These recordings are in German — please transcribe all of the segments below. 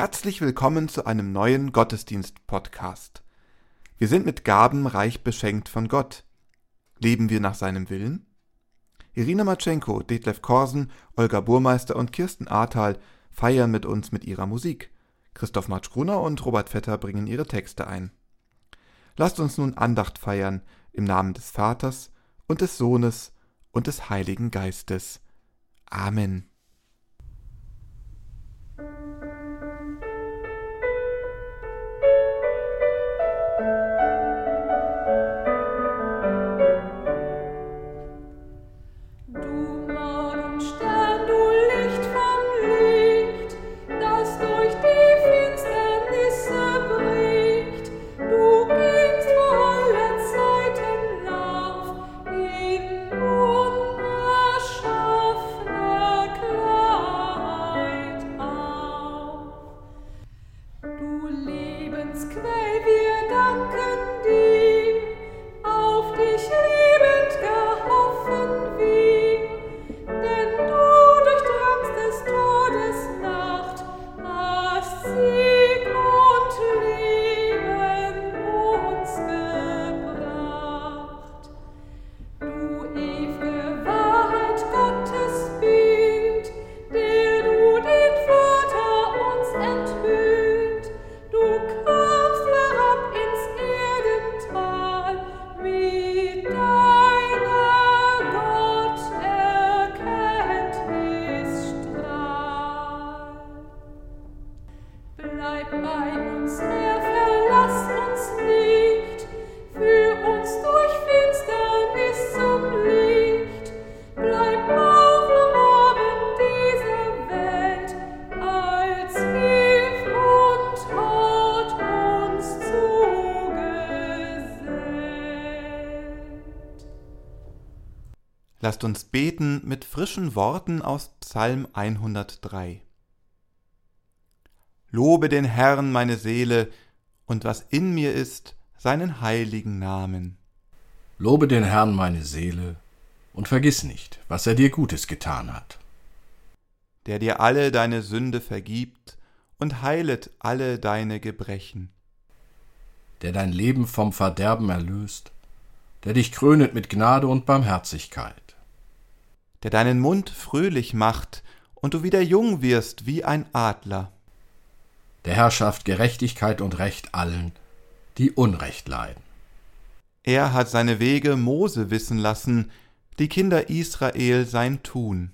Herzlich willkommen zu einem neuen Gottesdienst-Podcast. Wir sind mit Gaben reich beschenkt von Gott. Leben wir nach seinem Willen? Irina Matschenko, Detlef Korsen, Olga Burmeister und Kirsten Ahrtal feiern mit uns mit ihrer Musik. Christoph Matschgruner und Robert Vetter bringen ihre Texte ein. Lasst uns nun Andacht feiern im Namen des Vaters und des Sohnes und des Heiligen Geistes. Amen. Lasst uns beten mit frischen Worten aus Psalm 103. Lobe den Herrn meine Seele und was in mir ist, seinen heiligen Namen. Lobe den Herrn meine Seele und vergiss nicht, was er dir Gutes getan hat. Der dir alle deine Sünde vergibt und heilet alle deine Gebrechen. Der dein Leben vom Verderben erlöst, der dich krönet mit Gnade und Barmherzigkeit der deinen Mund fröhlich macht, und du wieder jung wirst wie ein Adler. Der Herr schafft Gerechtigkeit und Recht allen, die Unrecht leiden. Er hat seine Wege Mose wissen lassen, die Kinder Israel sein Tun.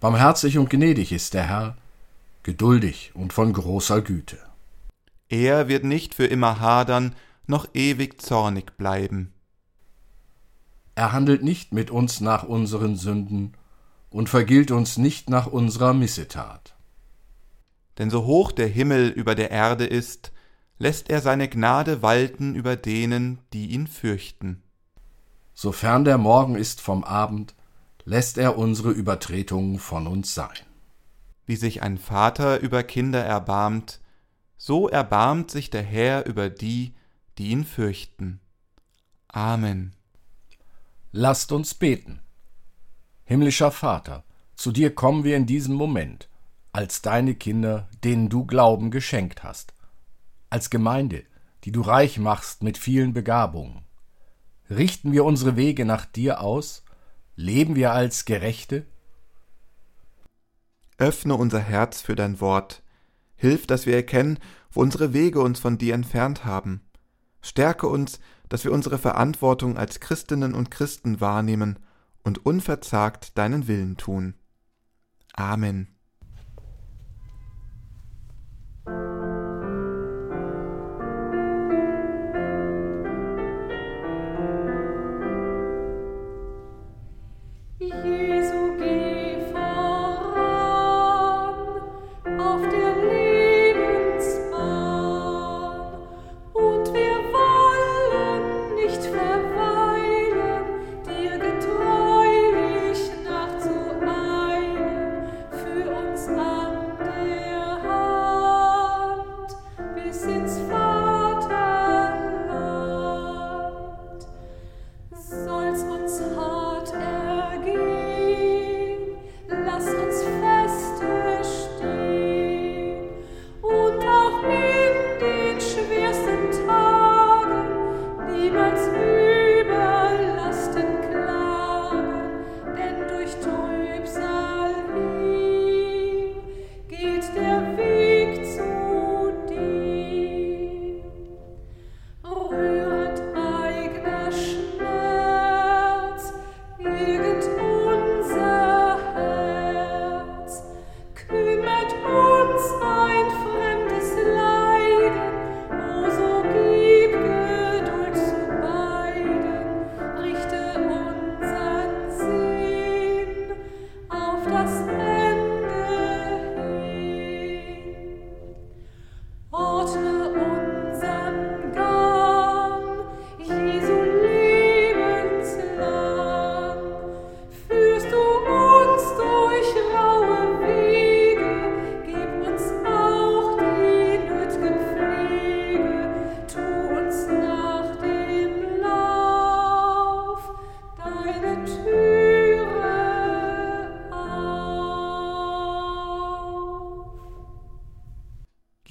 Barmherzig und gnädig ist der Herr, geduldig und von großer Güte. Er wird nicht für immer hadern, noch ewig zornig bleiben. Er handelt nicht mit uns nach unseren Sünden und vergilt uns nicht nach unserer Missetat. Denn so hoch der Himmel über der Erde ist, lässt er seine Gnade walten über denen, die ihn fürchten. Sofern der Morgen ist vom Abend, lässt er unsere Übertretungen von uns sein. Wie sich ein Vater über Kinder erbarmt, so erbarmt sich der Herr über die, die ihn fürchten. Amen. Lasst uns beten. Himmlischer Vater, zu dir kommen wir in diesem Moment, als deine Kinder, denen du Glauben geschenkt hast, als Gemeinde, die du reich machst mit vielen Begabungen. Richten wir unsere Wege nach dir aus? Leben wir als Gerechte? Öffne unser Herz für dein Wort. Hilf, dass wir erkennen, wo unsere Wege uns von dir entfernt haben. Stärke uns, dass wir unsere Verantwortung als Christinnen und Christen wahrnehmen und unverzagt deinen Willen tun. Amen.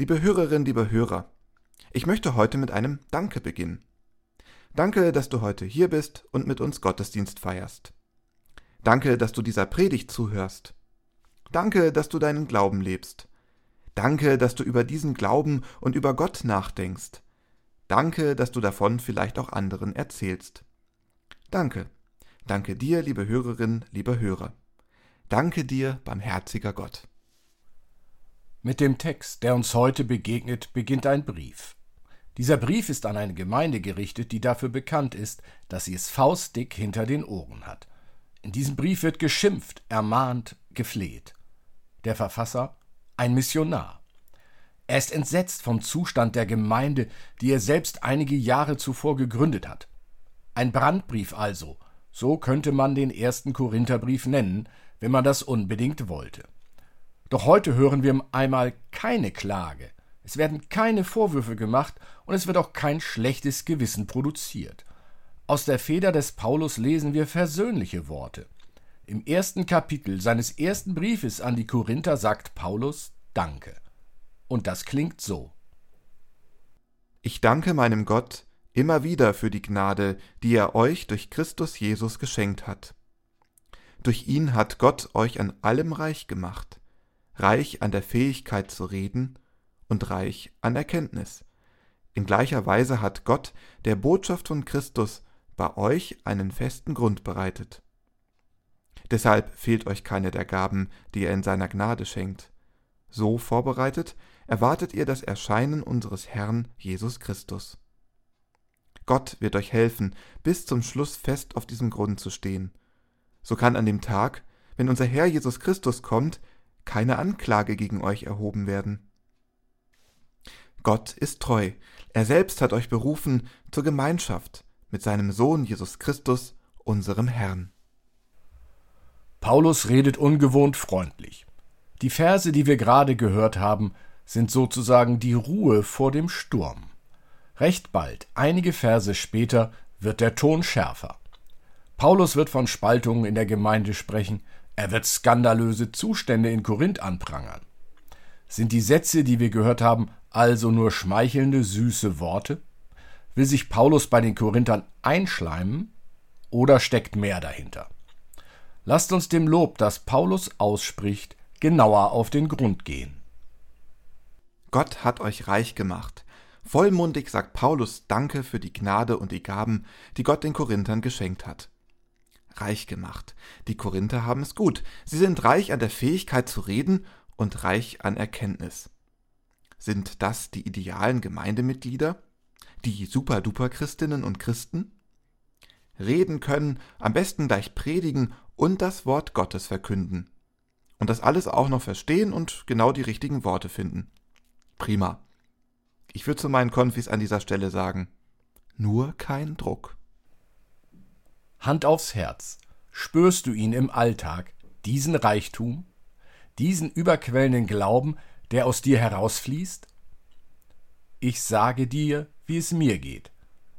Liebe Hörerin, liebe Hörer, ich möchte heute mit einem Danke beginnen. Danke, dass du heute hier bist und mit uns Gottesdienst feierst. Danke, dass du dieser Predigt zuhörst. Danke, dass du deinen Glauben lebst. Danke, dass du über diesen Glauben und über Gott nachdenkst. Danke, dass du davon vielleicht auch anderen erzählst. Danke. Danke dir, liebe Hörerin, lieber Hörer. Danke dir, barmherziger Gott. Mit dem Text, der uns heute begegnet, beginnt ein Brief. Dieser Brief ist an eine Gemeinde gerichtet, die dafür bekannt ist, dass sie es faustdick hinter den Ohren hat. In diesem Brief wird geschimpft, ermahnt, gefleht. Der Verfasser ein Missionar. Er ist entsetzt vom Zustand der Gemeinde, die er selbst einige Jahre zuvor gegründet hat. Ein Brandbrief also, so könnte man den ersten Korintherbrief nennen, wenn man das unbedingt wollte. Doch heute hören wir einmal keine Klage, es werden keine Vorwürfe gemacht und es wird auch kein schlechtes Gewissen produziert. Aus der Feder des Paulus lesen wir versöhnliche Worte. Im ersten Kapitel seines ersten Briefes an die Korinther sagt Paulus Danke. Und das klingt so. Ich danke meinem Gott immer wieder für die Gnade, die er euch durch Christus Jesus geschenkt hat. Durch ihn hat Gott euch an allem reich gemacht, reich an der Fähigkeit zu reden und reich an Erkenntnis. In gleicher Weise hat Gott der Botschaft von Christus bei euch einen festen Grund bereitet. Deshalb fehlt euch keine der Gaben, die er in seiner Gnade schenkt. So vorbereitet erwartet ihr das Erscheinen unseres Herrn Jesus Christus. Gott wird euch helfen, bis zum Schluss fest auf diesem Grund zu stehen. So kann an dem Tag, wenn unser Herr Jesus Christus kommt, keine Anklage gegen euch erhoben werden. Gott ist treu. Er selbst hat euch berufen zur Gemeinschaft mit seinem Sohn Jesus Christus, unserem Herrn. Paulus redet ungewohnt freundlich. Die Verse, die wir gerade gehört haben, sind sozusagen die Ruhe vor dem Sturm. Recht bald, einige Verse später, wird der Ton schärfer. Paulus wird von Spaltungen in der Gemeinde sprechen, er wird skandalöse Zustände in Korinth anprangern. Sind die Sätze, die wir gehört haben, also nur schmeichelnde, süße Worte? Will sich Paulus bei den Korinthern einschleimen oder steckt mehr dahinter? Lasst uns dem Lob, das Paulus ausspricht, genauer auf den Grund gehen. Gott hat euch reich gemacht. Vollmundig sagt Paulus Danke für die Gnade und die Gaben, die Gott den Korinthern geschenkt hat. Reich gemacht. Die Korinther haben es gut. Sie sind reich an der Fähigkeit zu reden und reich an Erkenntnis. Sind das die idealen Gemeindemitglieder? Die Super-Duper-Christinnen und Christen? Reden können, am besten gleich predigen und das Wort Gottes verkünden. Und das alles auch noch verstehen und genau die richtigen Worte finden. Prima. Ich würde zu meinen Konfis an dieser Stelle sagen, nur kein Druck. Hand aufs Herz. Spürst du ihn im Alltag, diesen Reichtum, diesen überquellenden Glauben, der aus dir herausfließt? Ich sage dir, wie es mir geht.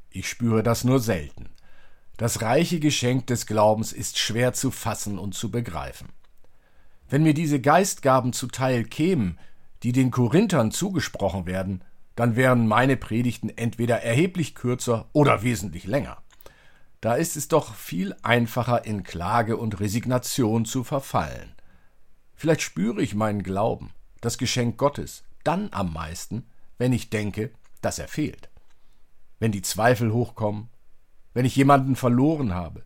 Ich spüre das nur selten. Das reiche Geschenk des Glaubens ist schwer zu fassen und zu begreifen. Wenn mir diese Geistgaben zuteil kämen, die den Korinthern zugesprochen werden, dann wären meine Predigten entweder erheblich kürzer oder wesentlich länger. Da ist es doch viel einfacher, in Klage und Resignation zu verfallen. Vielleicht spüre ich meinen Glauben, das Geschenk Gottes, dann am meisten, wenn ich denke, dass er fehlt. Wenn die Zweifel hochkommen, wenn ich jemanden verloren habe,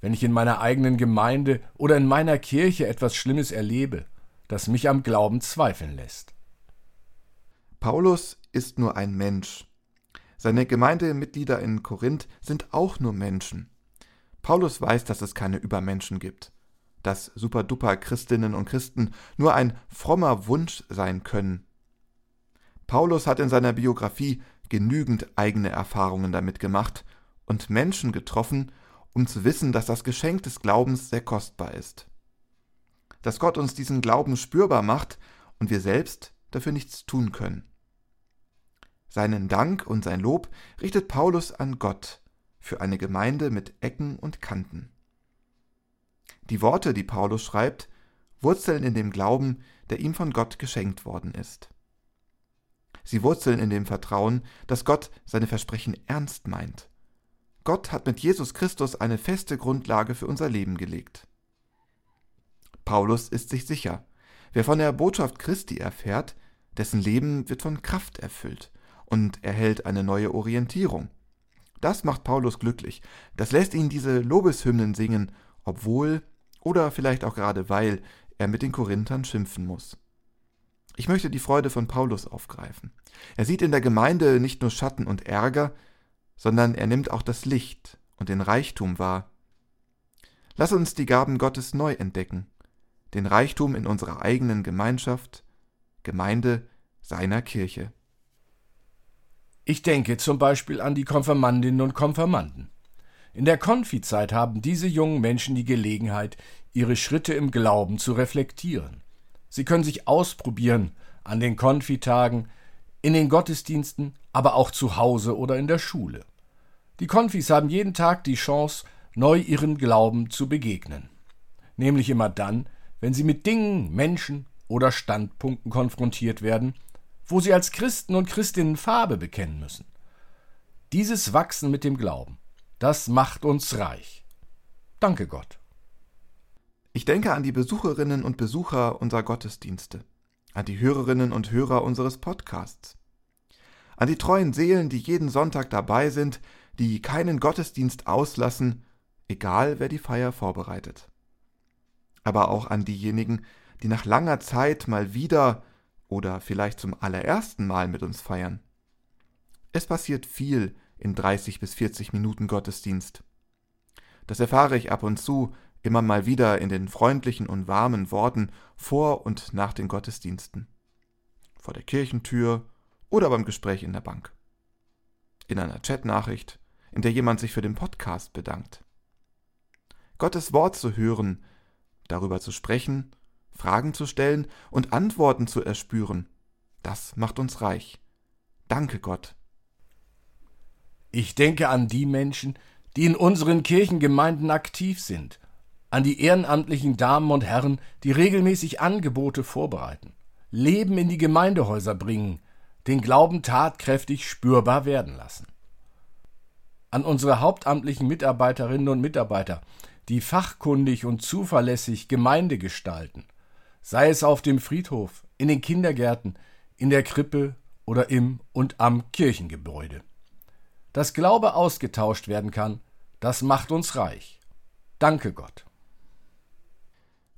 wenn ich in meiner eigenen Gemeinde oder in meiner Kirche etwas Schlimmes erlebe, das mich am Glauben zweifeln lässt. Paulus ist nur ein Mensch. Seine Gemeindemitglieder in Korinth sind auch nur Menschen. Paulus weiß, dass es keine Übermenschen gibt dass superduper Christinnen und Christen nur ein frommer Wunsch sein können. Paulus hat in seiner Biografie genügend eigene Erfahrungen damit gemacht und Menschen getroffen, um zu wissen, dass das Geschenk des Glaubens sehr kostbar ist. Dass Gott uns diesen Glauben spürbar macht und wir selbst dafür nichts tun können. Seinen Dank und sein Lob richtet Paulus an Gott für eine Gemeinde mit Ecken und Kanten. Die Worte, die Paulus schreibt, wurzeln in dem Glauben, der ihm von Gott geschenkt worden ist. Sie wurzeln in dem Vertrauen, dass Gott seine Versprechen ernst meint. Gott hat mit Jesus Christus eine feste Grundlage für unser Leben gelegt. Paulus ist sich sicher, wer von der Botschaft Christi erfährt, dessen Leben wird von Kraft erfüllt und erhält eine neue Orientierung. Das macht Paulus glücklich, das lässt ihn diese Lobeshymnen singen, obwohl oder vielleicht auch gerade weil er mit den Korinthern schimpfen muss. Ich möchte die Freude von Paulus aufgreifen. Er sieht in der Gemeinde nicht nur Schatten und Ärger, sondern er nimmt auch das Licht und den Reichtum wahr. Lass uns die Gaben Gottes neu entdecken, den Reichtum in unserer eigenen Gemeinschaft, Gemeinde seiner Kirche. Ich denke zum Beispiel an die Konfirmandinnen und Konfirmanden. In der Konfizeit haben diese jungen Menschen die Gelegenheit, ihre Schritte im Glauben zu reflektieren. Sie können sich ausprobieren an den Konfitagen, in den Gottesdiensten, aber auch zu Hause oder in der Schule. Die Konfis haben jeden Tag die Chance, neu ihren Glauben zu begegnen. Nämlich immer dann, wenn sie mit Dingen, Menschen oder Standpunkten konfrontiert werden, wo sie als Christen und Christinnen Farbe bekennen müssen. Dieses Wachsen mit dem Glauben, das macht uns reich. Danke Gott. Ich denke an die Besucherinnen und Besucher unserer Gottesdienste, an die Hörerinnen und Hörer unseres Podcasts, an die treuen Seelen, die jeden Sonntag dabei sind, die keinen Gottesdienst auslassen, egal wer die Feier vorbereitet. Aber auch an diejenigen, die nach langer Zeit mal wieder oder vielleicht zum allerersten Mal mit uns feiern. Es passiert viel in 30 bis 40 Minuten Gottesdienst. Das erfahre ich ab und zu, immer mal wieder in den freundlichen und warmen Worten vor und nach den Gottesdiensten. Vor der Kirchentür oder beim Gespräch in der Bank. In einer Chatnachricht, in der jemand sich für den Podcast bedankt. Gottes Wort zu hören, darüber zu sprechen, Fragen zu stellen und Antworten zu erspüren, das macht uns reich. Danke Gott. Ich denke an die Menschen, die in unseren Kirchengemeinden aktiv sind an die ehrenamtlichen Damen und Herren, die regelmäßig Angebote vorbereiten, Leben in die Gemeindehäuser bringen, den Glauben tatkräftig spürbar werden lassen. An unsere hauptamtlichen Mitarbeiterinnen und Mitarbeiter, die fachkundig und zuverlässig Gemeinde gestalten, sei es auf dem Friedhof, in den Kindergärten, in der Krippe oder im und am Kirchengebäude. Dass Glaube ausgetauscht werden kann, das macht uns reich. Danke Gott.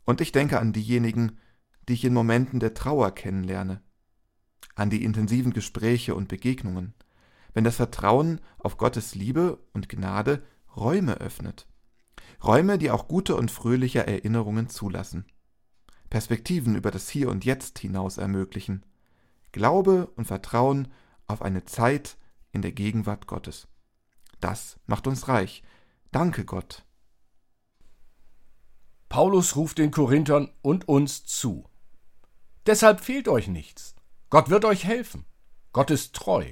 Und ich denke an diejenigen, die ich in Momenten der Trauer kennenlerne, an die intensiven Gespräche und Begegnungen, wenn das Vertrauen auf Gottes Liebe und Gnade Räume öffnet. Räume, die auch gute und fröhliche Erinnerungen zulassen. Perspektiven über das Hier und Jetzt hinaus ermöglichen. Glaube und Vertrauen auf eine Zeit in der Gegenwart Gottes. Das macht uns reich. Danke Gott. Paulus ruft den Korinthern und uns zu. Deshalb fehlt euch nichts. Gott wird euch helfen. Gott ist treu.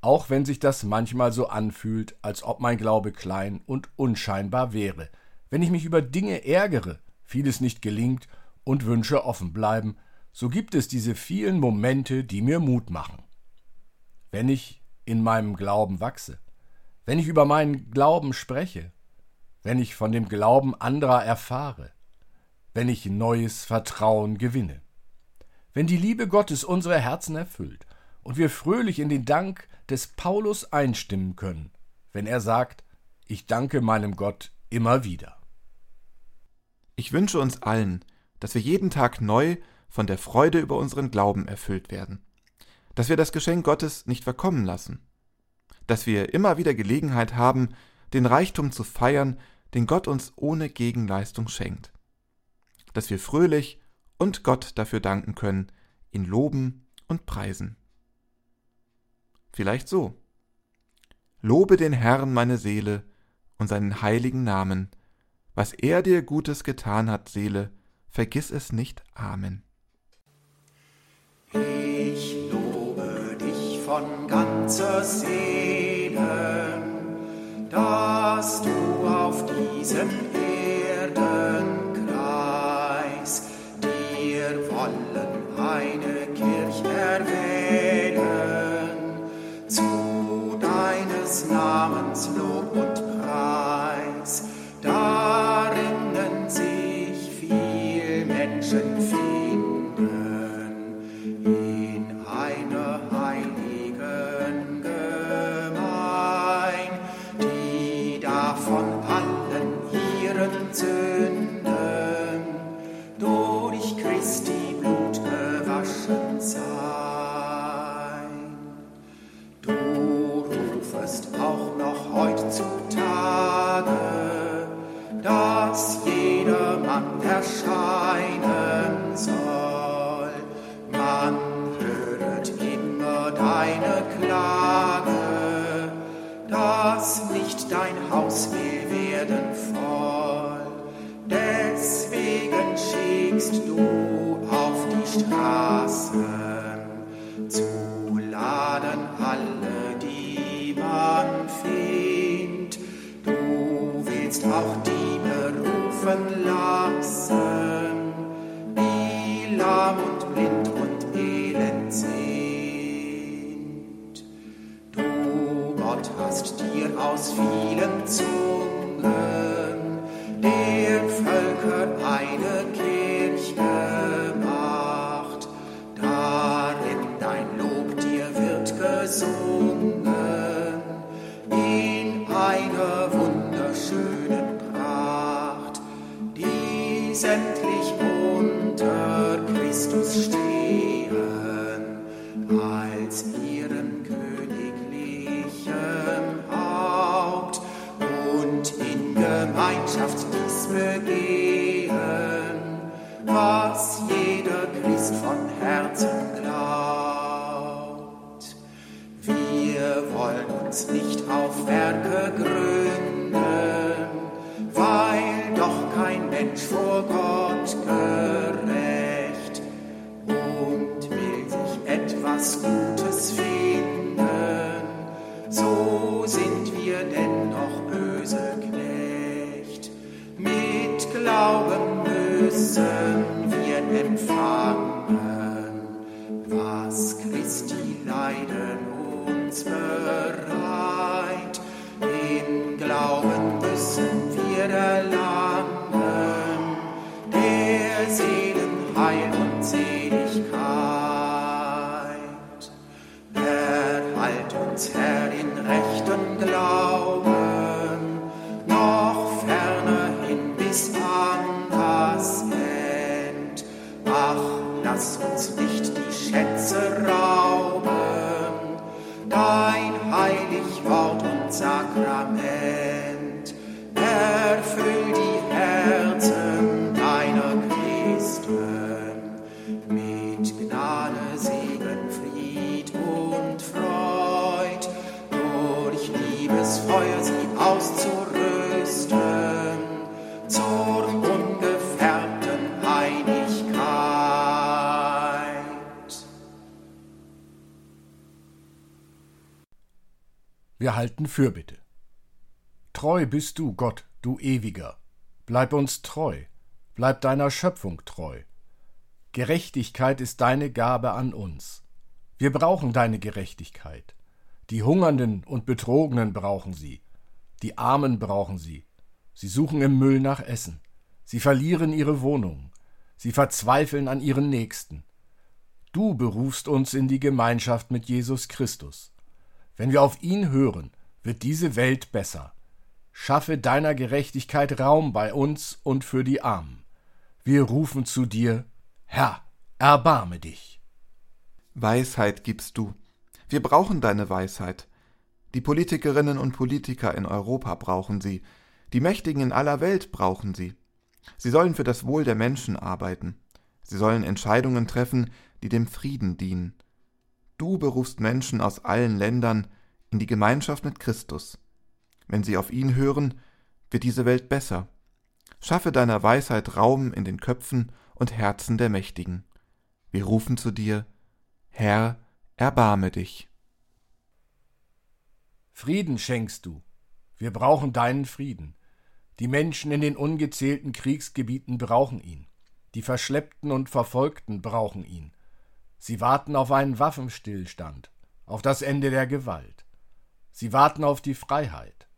Auch wenn sich das manchmal so anfühlt, als ob mein Glaube klein und unscheinbar wäre, wenn ich mich über Dinge ärgere, vieles nicht gelingt und Wünsche offen bleiben, so gibt es diese vielen Momente, die mir Mut machen. Wenn ich in meinem Glauben wachse, wenn ich über meinen Glauben spreche, wenn ich von dem Glauben anderer erfahre, wenn ich neues Vertrauen gewinne, wenn die Liebe Gottes unsere Herzen erfüllt und wir fröhlich in den Dank des Paulus einstimmen können, wenn er sagt, ich danke meinem Gott immer wieder. Ich wünsche uns allen, dass wir jeden Tag neu von der Freude über unseren Glauben erfüllt werden, dass wir das Geschenk Gottes nicht verkommen lassen, dass wir immer wieder Gelegenheit haben, den Reichtum zu feiern, den Gott uns ohne Gegenleistung schenkt. Dass wir fröhlich und Gott dafür danken können, ihn loben und preisen. Vielleicht so. Lobe den Herrn meine Seele und seinen heiligen Namen. Was er dir Gutes getan hat, Seele, vergiss es nicht. Amen. Ich lobe dich von ganzer Seele erscheinen soll. Man höret immer deine Klage, dass nicht dein Haus will werden voll. Deswegen schickst du auf die Straßen zu laden aus vielen Zungen Herzen glaubt. Wir wollen uns nicht auf Werke gründen, weil doch kein Mensch vor Gott gerecht und will sich etwas Gutes finden, so sind wir dennoch böse Knecht. Mit Glauben müssen wir empfangen, müssen wir zur ungefärbten Einigkeit. Wir halten Fürbitte. Treu bist du, Gott, du Ewiger. Bleib uns treu, bleib deiner Schöpfung treu. Gerechtigkeit ist deine Gabe an uns. Wir brauchen deine Gerechtigkeit. Die Hungernden und Betrogenen brauchen sie. Die Armen brauchen sie. Sie suchen im Müll nach Essen. Sie verlieren ihre Wohnung. Sie verzweifeln an ihren Nächsten. Du berufst uns in die Gemeinschaft mit Jesus Christus. Wenn wir auf ihn hören, wird diese Welt besser. Schaffe deiner Gerechtigkeit Raum bei uns und für die Armen. Wir rufen zu dir, Herr, erbarme dich. Weisheit gibst du. Wir brauchen deine Weisheit. Die Politikerinnen und Politiker in Europa brauchen sie. Die Mächtigen in aller Welt brauchen sie. Sie sollen für das Wohl der Menschen arbeiten. Sie sollen Entscheidungen treffen, die dem Frieden dienen. Du berufst Menschen aus allen Ländern in die Gemeinschaft mit Christus. Wenn sie auf ihn hören, wird diese Welt besser. Schaffe deiner Weisheit Raum in den Köpfen und Herzen der Mächtigen. Wir rufen zu dir, Herr, erbarme dich. Frieden schenkst du. Wir brauchen deinen Frieden. Die Menschen in den ungezählten Kriegsgebieten brauchen ihn. Die Verschleppten und Verfolgten brauchen ihn. Sie warten auf einen Waffenstillstand, auf das Ende der Gewalt. Sie warten auf die Freiheit.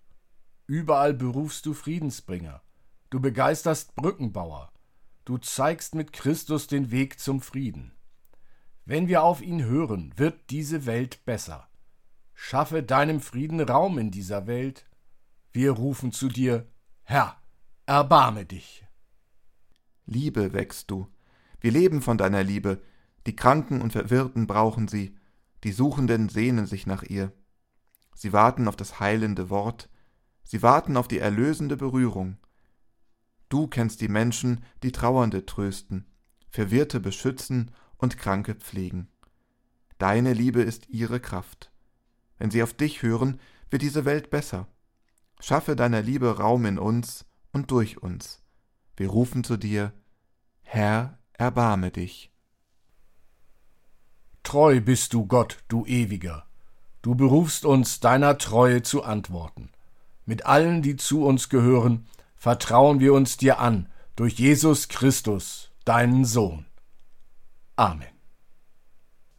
Überall berufst du Friedensbringer. Du begeisterst Brückenbauer. Du zeigst mit Christus den Weg zum Frieden. Wenn wir auf ihn hören, wird diese Welt besser. Schaffe deinem Frieden Raum in dieser Welt. Wir rufen zu dir, Herr, erbarme dich. Liebe wächst du. Wir leben von deiner Liebe. Die Kranken und Verwirrten brauchen sie. Die Suchenden sehnen sich nach ihr. Sie warten auf das heilende Wort. Sie warten auf die erlösende Berührung. Du kennst die Menschen, die Trauernde trösten, Verwirrte beschützen und Kranke pflegen. Deine Liebe ist ihre Kraft. Wenn sie auf dich hören, wird diese Welt besser. Schaffe deiner Liebe Raum in uns und durch uns. Wir rufen zu dir, Herr, erbarme dich. Treu bist du, Gott, du Ewiger. Du berufst uns deiner Treue zu antworten. Mit allen, die zu uns gehören, vertrauen wir uns dir an, durch Jesus Christus, deinen Sohn. Amen.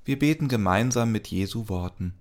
Wir beten gemeinsam mit Jesu Worten.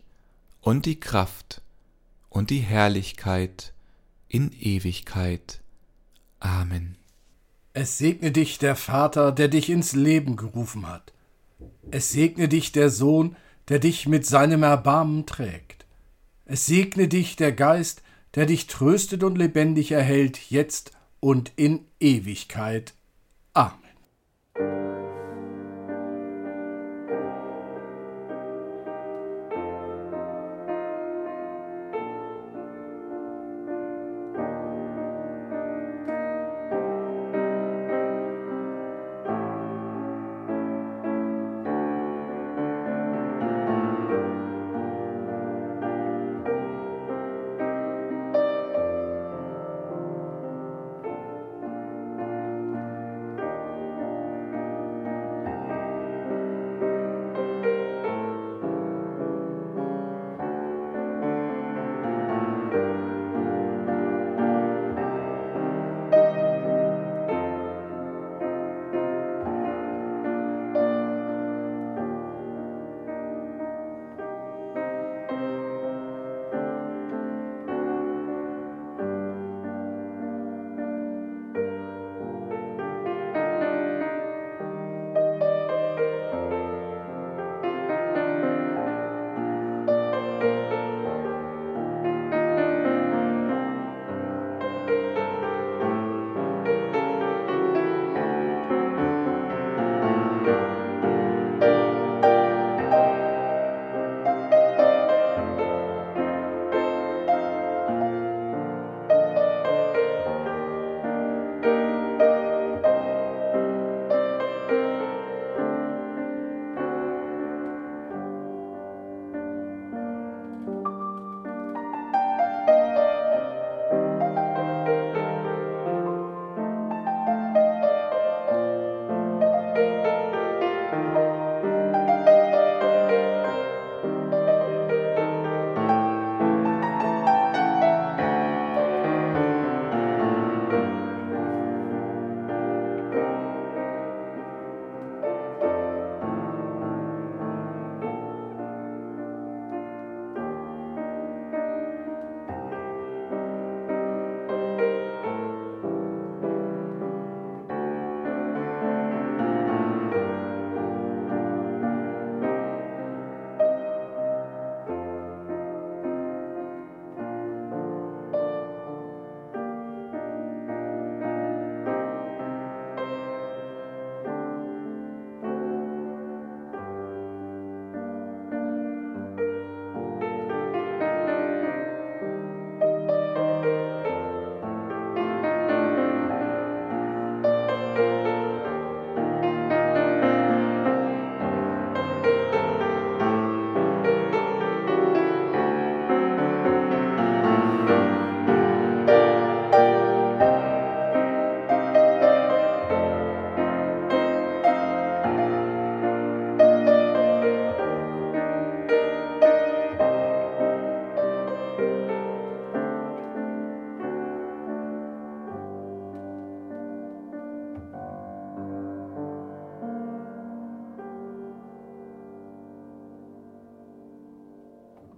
und die Kraft und die Herrlichkeit in Ewigkeit. Amen. Es segne dich der Vater, der dich ins Leben gerufen hat. Es segne dich der Sohn, der dich mit seinem Erbarmen trägt. Es segne dich der Geist, der dich tröstet und lebendig erhält, jetzt und in Ewigkeit.